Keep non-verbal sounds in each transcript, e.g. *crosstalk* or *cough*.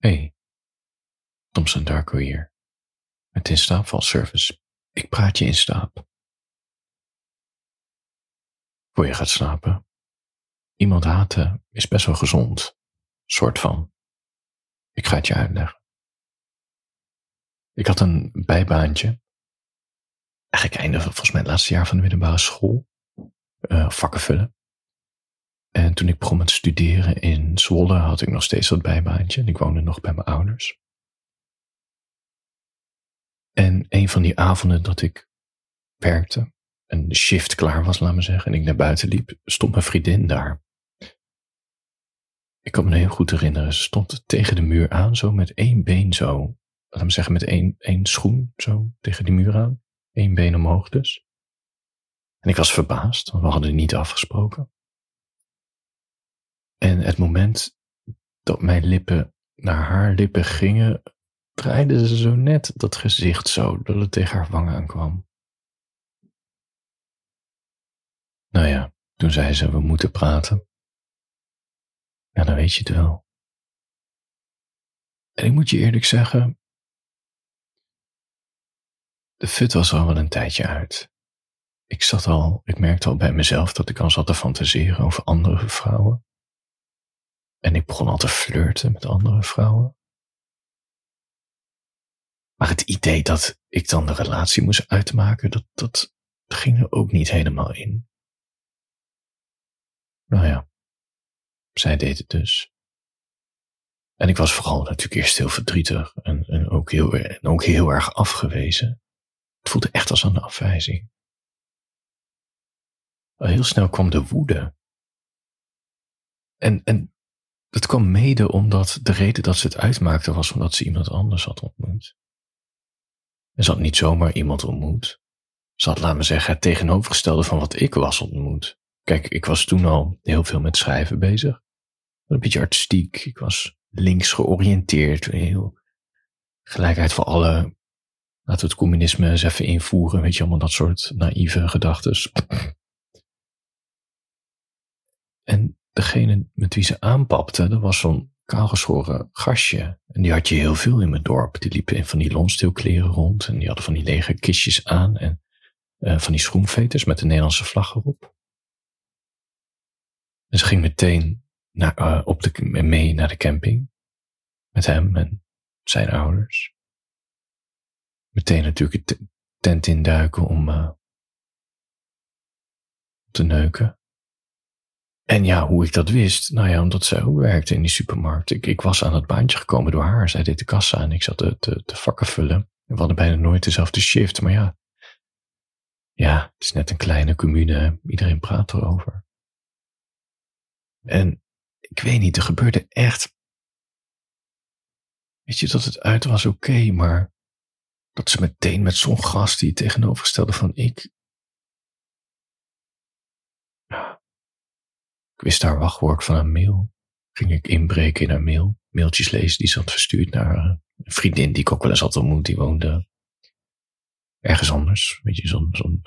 Hey, Thompson Darko hier. Met in slaapvalservice. Ik praat je in slaap. Voor je gaat slapen. Iemand haten is best wel gezond. Soort van. Ik ga het je uitleggen. Ik had een bijbaantje. Eigenlijk einde van volgens mij het laatste jaar van de middelbare school. Uh, vakken vullen. En toen ik begon met studeren in Zwolle had ik nog steeds dat bijbaantje. En ik woonde nog bij mijn ouders. En een van die avonden dat ik werkte, en de shift klaar was, laat me zeggen, en ik naar buiten liep, stond mijn vriendin daar. Ik kan me heel goed herinneren, ze stond tegen de muur aan, zo met één been zo, laat me zeggen, met één, één schoen zo tegen die muur aan. Eén been omhoog dus. En ik was verbaasd, want we hadden niet afgesproken. En het moment dat mijn lippen naar haar lippen gingen, draaide ze zo net dat gezicht zo dat het tegen haar wangen aankwam. Nou ja, toen zei ze, we moeten praten. Ja, dan weet je het wel. En ik moet je eerlijk zeggen, de fut was al wel een tijdje uit. Ik zat al, ik merkte al bij mezelf dat ik al zat te fantaseren over andere vrouwen. En ik begon al te flirten met andere vrouwen. Maar het idee dat ik dan de relatie moest uitmaken, dat, dat ging er ook niet helemaal in. Nou ja, zij deed het dus. En ik was vooral natuurlijk eerst heel verdrietig en, en, ook, heel, en ook heel erg afgewezen. Het voelde echt als een afwijzing. Al heel snel kwam de woede. En, en dat kwam mede omdat de reden dat ze het uitmaakte was omdat ze iemand anders had ontmoet. En ze had niet zomaar iemand ontmoet. Ze had, laat me zeggen, het tegenovergestelde van wat ik was ontmoet. Kijk, ik was toen al heel veel met schrijven bezig. Een beetje artistiek. Ik was links georiënteerd. Heel gelijkheid voor alle. Laten we het communisme eens even invoeren. Weet je, allemaal dat soort naïeve gedachtes. En degene met wie ze aanpapte, dat was zo'n kaalgeschoren gastje. En die had je heel veel in mijn dorp. Die liepen in van die lonsteelkleren rond. En die hadden van die lege kistjes aan. En uh, van die schoenveters met de Nederlandse vlag erop. En ze ging meteen naar, uh, op de, mee naar de camping. Met hem en zijn ouders. Meteen natuurlijk de tent induiken om uh, te neuken. En ja, hoe ik dat wist, nou ja, omdat zij ook werkte in die supermarkt. Ik, ik was aan het baantje gekomen door haar. Zij deed de kassa en ik zat te, te, vakken vullen. We hadden bijna nooit dezelfde shift, maar ja. Ja, het is net een kleine commune. Iedereen praat erover. En ik weet niet, er gebeurde echt. Weet je, dat het uit was oké, maar dat ze meteen met zo'n gast die tegenovergestelde van ik, Ik wist haar wachtwoord van een mail. Ging ik inbreken in haar mail. Mailtjes lezen die ze had verstuurd naar een vriendin die ik ook wel eens had ontmoet. Die woonde ergens anders. Weet je, zo'n zo'n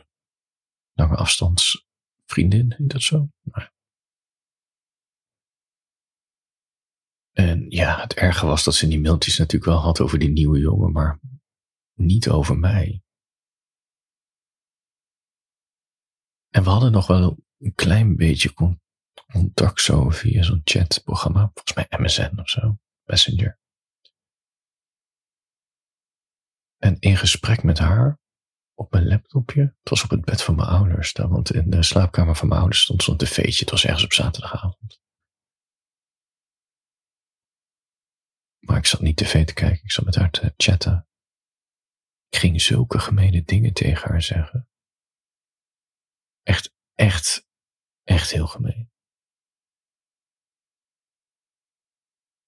lange afstandsvriendin, heet dat zo? En ja, het erge was dat ze die mailtjes natuurlijk wel had over die nieuwe jongen, maar niet over mij. En we hadden nog wel een klein beetje contact zo via zo'n chatprogramma. Volgens mij MSN of zo. Messenger. En in gesprek met haar op mijn laptopje. Het was op het bed van mijn ouders. Want in de slaapkamer van mijn ouders stond zo'n tv'tje. Het was ergens op zaterdagavond. Maar ik zat niet tv te kijken. Ik zat met haar te chatten. Ik ging zulke gemene dingen tegen haar zeggen. Echt, echt, echt heel gemeen.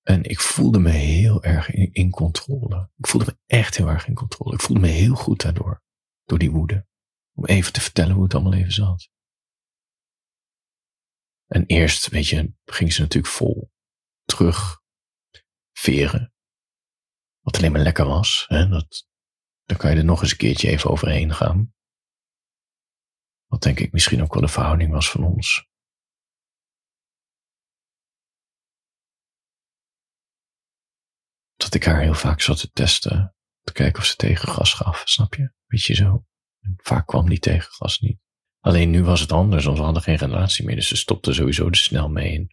En ik voelde me heel erg in, controle. Ik voelde me echt heel erg in controle. Ik voelde me heel goed daardoor. Door die woede. Om even te vertellen hoe het allemaal even zat. En eerst, weet je, ging ze natuurlijk vol terug veren. Wat alleen maar lekker was. Hè? Dat, dan kan je er nog eens een keertje even overheen gaan. Wat denk ik misschien ook wel de verhouding was van ons. Ik haar heel vaak zat te testen. Te kijken of ze tegengas gaf, snap je? Weet je zo. Vaak kwam die tegengas niet. Alleen nu was het anders, want we hadden geen relatie meer. Dus ze stopte sowieso er snel mee.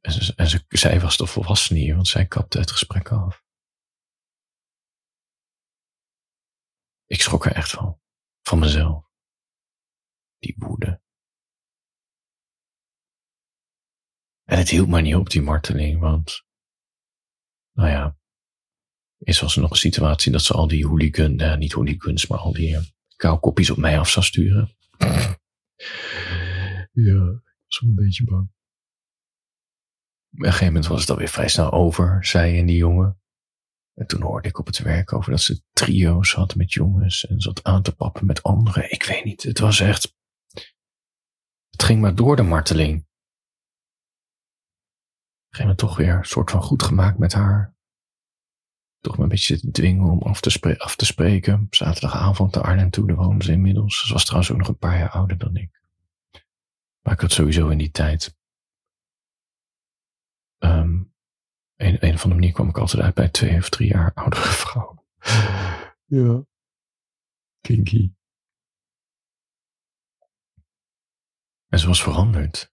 En, ze, zij was de volwassen hier, want zij kapte het gesprek af. Ik schrok er echt van. Van mezelf. Die woede. En het hielp maar niet op, die marteling, want, nou ja, is was er nog een situatie dat ze al die hooligan, eh, niet hooligans, maar al die uh, koukopjes op mij af zou sturen. ja, ik was wel een beetje bang. Op een gegeven moment was het alweer vrij snel over, zij en die jongen. En toen hoorde ik op het werk over dat ze trio's had met jongens en zat aan te pappen met anderen. Ik weet niet, het was echt. Het ging maar door de marteling. Gegeven moment toch weer een soort van goed gemaakt met haar. Toch me een beetje te dwingen om af te, af te spreken. Zaterdagavond naar Arnhem toe, daar woonde ze inmiddels. Ze was trouwens ook nog een paar jaar ouder dan ik. Maar ik had sowieso in die tijd um, een, een of andere manier kwam ik altijd uit bij twee of drie jaar oudere *laughs* vrouwen. Ja. Kinky. En ze was veranderd.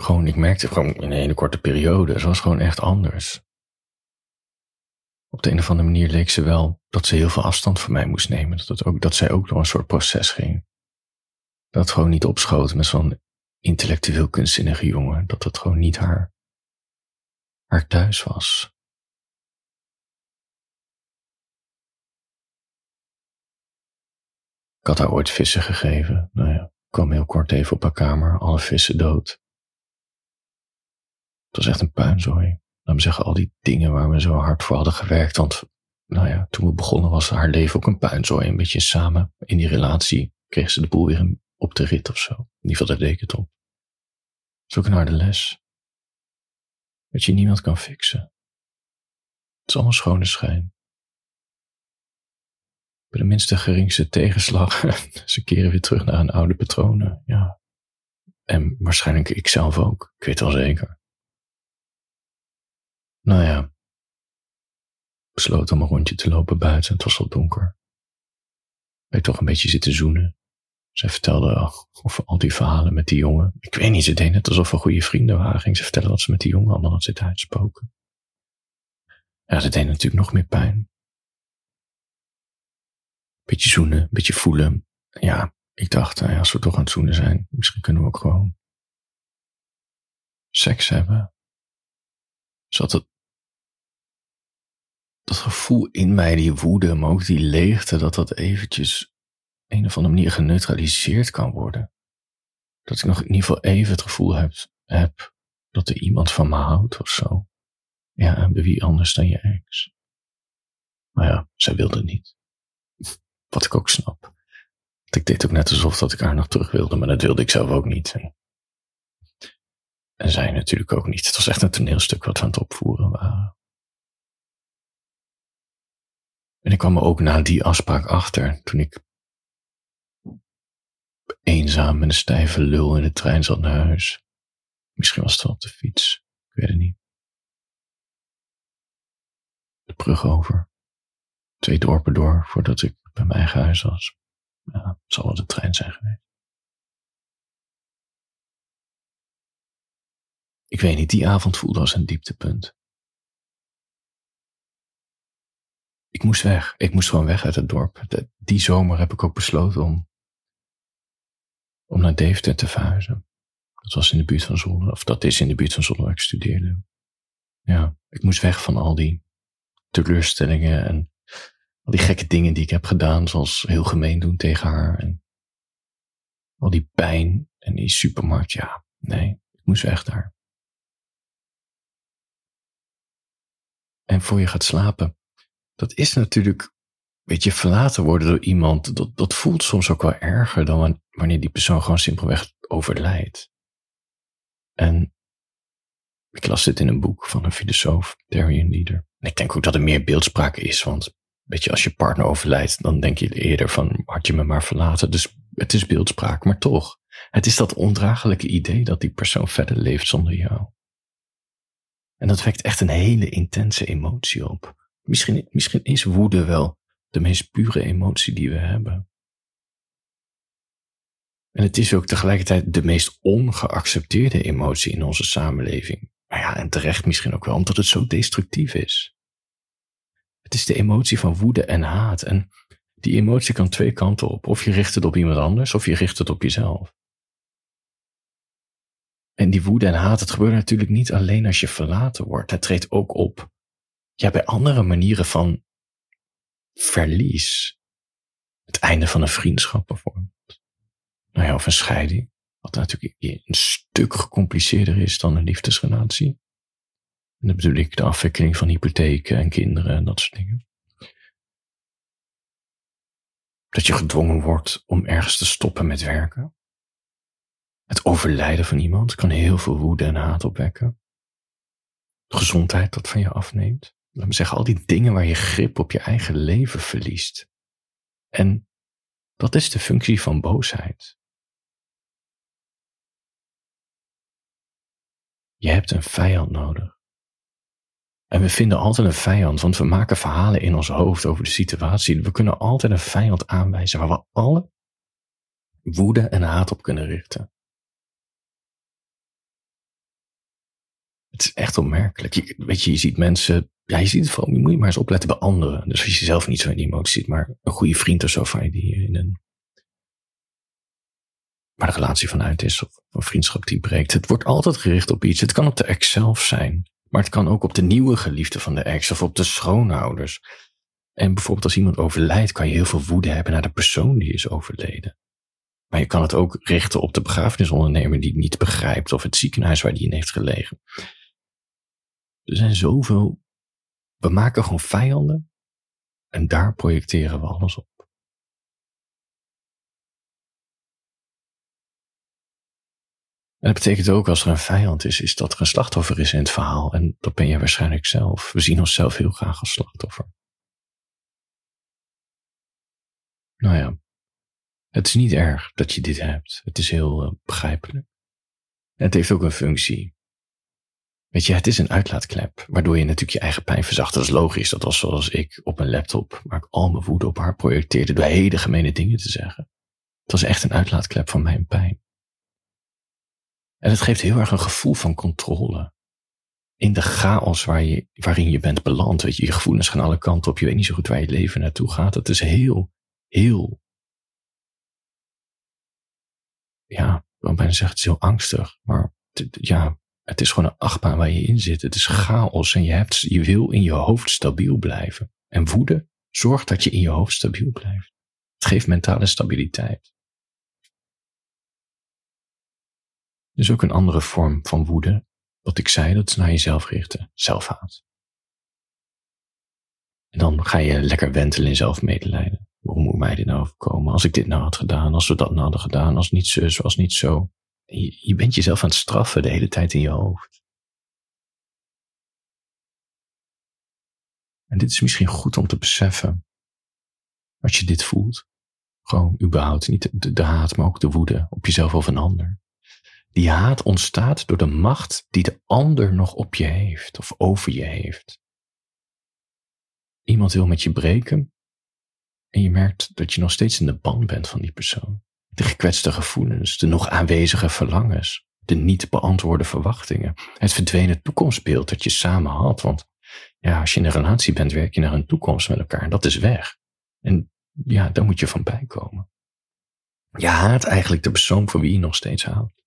Gewoon, ik merkte gewoon in een hele korte periode, ze was gewoon echt anders. Op de een of andere manier leek ze wel dat ze heel veel afstand van mij moest nemen. Dat, het ook, dat zij ook door een soort proces ging. Dat het gewoon niet opschoot met zo'n intellectueel kunstzinnige jongen. Dat het gewoon niet haar haar thuis was. Ik had haar ooit vissen gegeven. Nou ja, kwam heel kort even op haar kamer, alle vissen dood. Het was echt een puinzooi. Laat me zeggen, al die dingen waar we zo hard voor hadden gewerkt. Want, nou ja, toen we begonnen was haar leven ook een puinzooi. Een beetje samen in die relatie kreeg ze de boel weer op de rit of zo. In ieder geval, daar deed het op. Dat is ook een harde les dat je niemand kan fixen. Het is allemaal schone schijn. Bij de minste geringste tegenslag, *laughs* ze keren weer terug naar hun oude patronen, ja. En waarschijnlijk ik zelf ook, ik weet wel zeker. Nou ja, besloot om een rondje te lopen buiten, het was al donker. Wij toch een beetje zitten zoenen. Zij vertelde over al die verhalen met die jongen. Ik weet niet, ze deed net alsof we goede vrienden waren. Ging ze vertellen wat ze met die jongen allemaal had zitten uitspoken. Ja, dat deed natuurlijk nog meer pijn. Beetje zoenen, beetje voelen. Ja, ik dacht, nou als we toch aan het zoenen zijn, misschien kunnen we ook gewoon seks hebben. Zat het, dat gevoel in mij, die woede, maar ook die leegte, dat dat eventjes een of andere manier geneutraliseerd kan worden. Dat ik nog in ieder geval even het gevoel heb, heb dat er iemand van me houdt of zo. Ja, en bij wie anders dan je ex. Maar ja, zij wilde niet. *laughs* Wat ik ook snap. Want ik deed ook net alsof dat ik haar nog terug wilde, maar dat wilde ik zelf ook niet. En, en zij natuurlijk ook niet. Het was echt een toneelstuk wat we aan het opvoeren waren. En ik kwam er ook na die afspraak achter, toen ik eenzaam met een stijve lul in de trein zat naar huis. Misschien was het op de fiets, ik weet het niet. De brug over. Twee dorpen door voordat ik bij mijn eigen huis was. Ja, het zal wel de trein zijn geweest. Ik weet niet, die avond voelde als een dieptepunt. Ik moest weg. Ik moest gewoon weg uit het dorp. Die zomer heb ik ook besloten om om naar Deventer te verhuizen. Dat was in de buurt van Zwolle, of dat is in de buurt van Zwolle waar ik studeerde. Ja, ik moest weg van al die teleurstellingen en al die gekke dingen die ik heb gedaan, zoals heel gemeen doen tegen haar en al die pijn en die supermarkt. Ja, nee, ik moest weg daar. En voor je gaat slapen, dat is natuurlijk weet je, verlaten worden door iemand, dat, dat voelt soms ook wel erger dan wanneer die persoon gewoon simpelweg overlijdt. En ik las dit in een boek van een filosoof, Darian Leader. En ik denk ook dat er meer beeldspraak is, want weet je, als je partner overlijdt, dan denk je eerder van, had je me maar verlaten. Dus het is beeldspraak, maar toch. Het is dat ondraaglijke idee dat die persoon verder leeft zonder jou. En dat wekt echt een hele intense emotie op. Misschien, is woede wel de meest pure emotie die we hebben. En het is ook tegelijkertijd de meest ongeaccepteerde emotie in onze samenleving. Maar ja, en terecht misschien ook wel, omdat het zo destructief is. Het is de emotie van woede en haat. En die emotie kan twee kanten op. Of je richt het op iemand anders, of je richt het op jezelf. En die woede en haat, het gebeurt natuurlijk niet alleen als je verlaten wordt. Het treedt ook op ja, bij andere manieren van verlies. Het einde van een vriendschap bijvoorbeeld. Nou ja, of een scheiding. Wat natuurlijk een stuk gecompliceerder is dan een liefdesrelatie. En dan bedoel ik de afwikkeling van hypotheken en kinderen en dat soort dingen. Dat je gedwongen wordt om ergens te stoppen met werken. Het overlijden van iemand kan heel veel woede en haat opwekken. De gezondheid dat van je afneemt. Laat me zeggen, al die dingen waar je grip op je eigen leven verliest. En dat is de functie van boosheid. Je hebt een vijand nodig. En we vinden altijd een vijand, want we maken verhalen in ons hoofd over de situatie. We kunnen altijd een vijand aanwijzen waar we alle woede en haat op kunnen richten. Het is echt opmerkelijk. Je, weet je, je ziet mensen, ja, je ziet het vooral, moet je maar eens opletten bij anderen. Dus als je zelf niet zo in die emotie ziet, maar een goede vriend of zo van je die in een, waar de relatie vanuit is, of een vriendschap die breekt. Het wordt altijd gericht op iets. Het kan op de ex zelf zijn, maar het kan ook op de nieuwe geliefde van de ex of op de schoonouders. En bijvoorbeeld als iemand overlijdt, kan je heel veel woede hebben naar de persoon die is overleden. Maar je kan het ook richten op de begrafenisondernemer die het niet begrijpt of het ziekenhuis waar die in heeft gelegen. Er zijn zoveel. We maken gewoon vijanden en daar projecteren we alles op. En dat betekent ook als er een vijand is, is dat er een slachtoffer is in het verhaal. En dat ben je waarschijnlijk zelf. We zien onszelf heel graag als slachtoffer. Nou ja, het is niet erg dat je dit hebt. Het is heel uh, begrijpelijk. Het heeft ook een functie. Weet je, het is een uitlaatklep, waardoor je natuurlijk je eigen pijn verzacht. Dat is logisch. Dat was zoals ik op een laptop, waar ik al mijn woede op haar projecteerde door hele gemene dingen te zeggen. Het was echt een uitlaatklep van mijn pijn. En het geeft heel erg een gevoel van controle. In de chaos je, waarin je bent beland. Weet je, je gevoelens gaan alle kanten op. Je weet niet zo goed waar je leven naartoe gaat. Het is heel, heel. Ja, wil bijna zeggen, het is heel angstig. Maar ja, het is gewoon een achtbaan waar je in zit. Het is chaos en je, hebt, je wil in je hoofd stabiel blijven. En woede zorgt dat je in je hoofd stabiel blijft. Het geeft mentale stabiliteit. Dus ook een andere vorm van woede. Wat ik zei, dat is naar jezelf richten. Zelfhaat. En dan ga je lekker wentelen in zelfmedelijden. Waarom moet mij dit nou overkomen? Als ik dit nou had gedaan, als we dat nou hadden gedaan, als niet zo, als niet zo. Je, bent jezelf aan het straffen de hele tijd in je hoofd. En dit is misschien goed om te beseffen. Als je dit voelt. Gewoon überhaupt niet de, de haat, maar ook de woede op jezelf of een ander. Die haat ontstaat door de macht die de ander nog op je heeft of over je heeft. Iemand wil met je breken en je merkt dat je nog steeds in de band bent van die persoon. De gekwetste gevoelens, de nog aanwezige verlangens, de niet beantwoorde verwachtingen, het verdwenen toekomstbeeld dat je samen had. Want ja, als je in een relatie bent, werk je naar een toekomst met elkaar en dat is weg. En ja, daar moet je van bijkomen. Je haat eigenlijk de persoon voor wie je nog steeds houdt.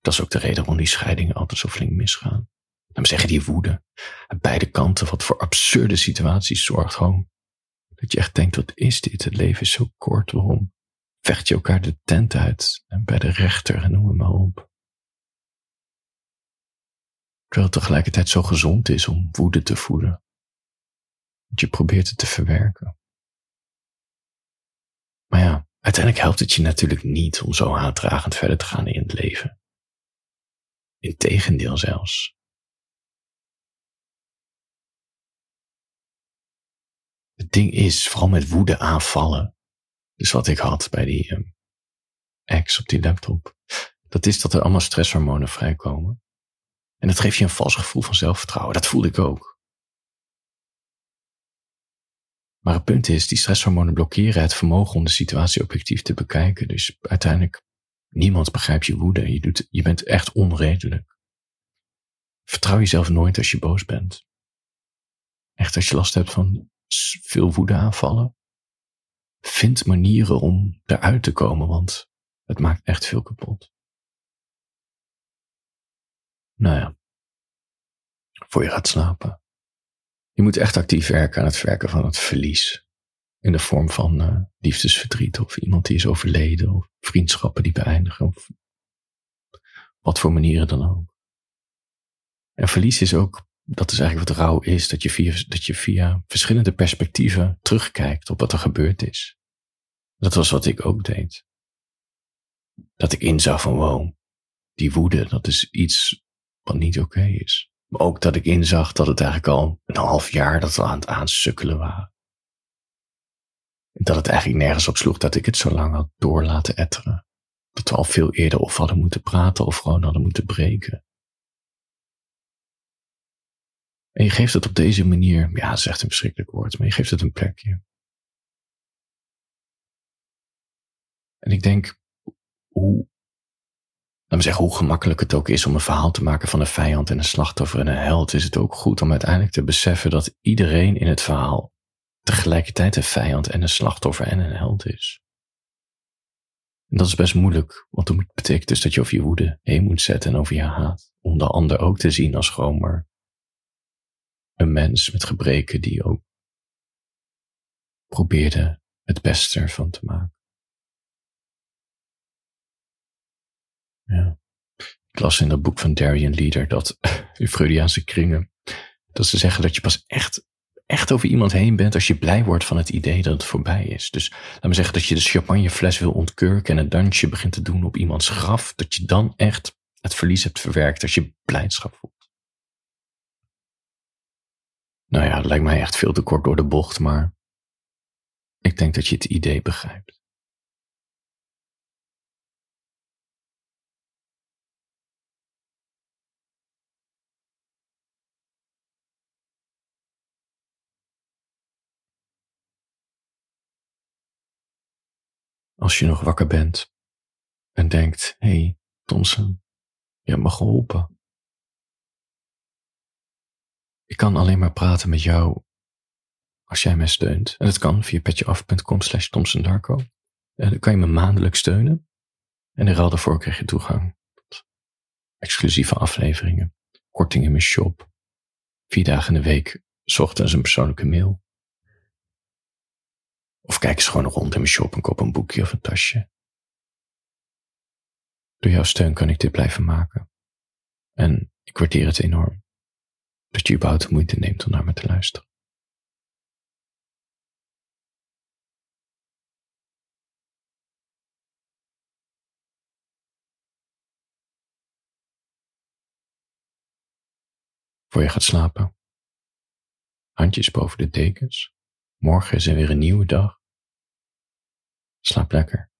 Dat is ook de reden waarom die scheidingen altijd zo flink misgaan. Dan zeggen die woede aan beide kanten wat voor absurde situaties zorgt gewoon. Dat je echt denkt, wat is dit? Het leven is zo kort, waarom? Vecht je elkaar de tent uit en bij de rechter en noem het maar op. Terwijl het tegelijkertijd zo gezond is om woede te voeden. Want je probeert het te verwerken. Maar ja, uiteindelijk helpt het je natuurlijk niet om zo haatdragend verder te gaan in het leven. Integendeel zelfs. Het ding is, vooral met woede aanvallen. Dus wat ik had bij die um, ex op die laptop. Dat is dat er allemaal stresshormonen vrijkomen. En dat geeft je een vals gevoel van zelfvertrouwen. Dat voelde ik ook. Maar het punt is, die stresshormonen blokkeren het vermogen om de situatie objectief te bekijken. Dus uiteindelijk, niemand begrijpt je woede. Je, doet, je bent echt onredelijk. Vertrouw jezelf nooit als je boos bent. Echt als je last hebt van veel woedeaanvallen. Vind manieren om eruit te komen, want het maakt echt veel kapot. Nou ja, voor je gaat slapen. Je moet echt actief werken aan het verwerken van het verlies. In de vorm van uh, liefdesverdriet of iemand die is overleden of vriendschappen die beëindigen of wat voor manieren dan ook. En verlies is ook, dat is eigenlijk wat rouw is, dat je via, dat je via verschillende perspectieven terugkijkt op wat er gebeurd is. Dat was wat ik ook deed. Dat ik inzag van wow, die woede, dat is iets wat niet oké is. Maar ook dat ik inzag dat het eigenlijk al een half jaar dat we aan het aansukkelen waren. Dat het eigenlijk nergens op sloeg dat ik het zo lang had door laten etteren. Dat we al veel eerder of hadden moeten praten of gewoon hadden moeten breken. En je geeft het op deze manier, ja, het is echt een verschrikkelijk woord, maar je geeft het een plekje. En ik denk, hoe laat me zeggen, hoe gemakkelijk het ook is om een verhaal te maken van een vijand en een slachtoffer en een held, is het ook goed om uiteindelijk te beseffen dat iedereen in het verhaal tegelijkertijd een vijand en een slachtoffer en een held is. En dat is best moeilijk, want dat betekent dus dat je over je woede heen moet zetten en over je haat, om de ander ook te zien als gewoon maar een mens met gebreken die ook probeerde het beste ervan te maken. Ja. Ik las in dat boek van Darian Leader dat *laughs* in Freudiaanse kringen, dat ze zeggen dat je pas echt, echt over iemand heen bent als je blij wordt van het idee dat het voorbij is. Dus laat me zeggen dat je de champagnefles wil ontkurken en een dansje begint te doen op iemands graf, dat je dan echt het verlies hebt verwerkt als je blijdschap voelt. Nou ja, dat lijkt mij echt veel te kort door de bocht, maar ik denk dat je het idee begrijpt. Als je nog wakker bent en denkt, hé, hey, Thomson, je hebt me geholpen. Ik kan alleen maar praten met jou als jij mij steunt. En dat kan via petjeaf.com slash. En dan kan je me maandelijk steunen. En in ruil daarvoor krijg je toegang tot exclusieve afleveringen, korting in mijn shop, vier dagen in de week, ochtends een persoonlijke mail. Of kijk eens gewoon rond in mijn shop en koop een boekje of een tasje. Door jouw steun kan ik dit blijven maken. En ik waardeer het enorm dat je überhaupt moeite neemt om naar me te luisteren. Voor je gaat slapen. Handjes boven de dekens. Morgen is er weer een nieuwe dag. Slaap lekker.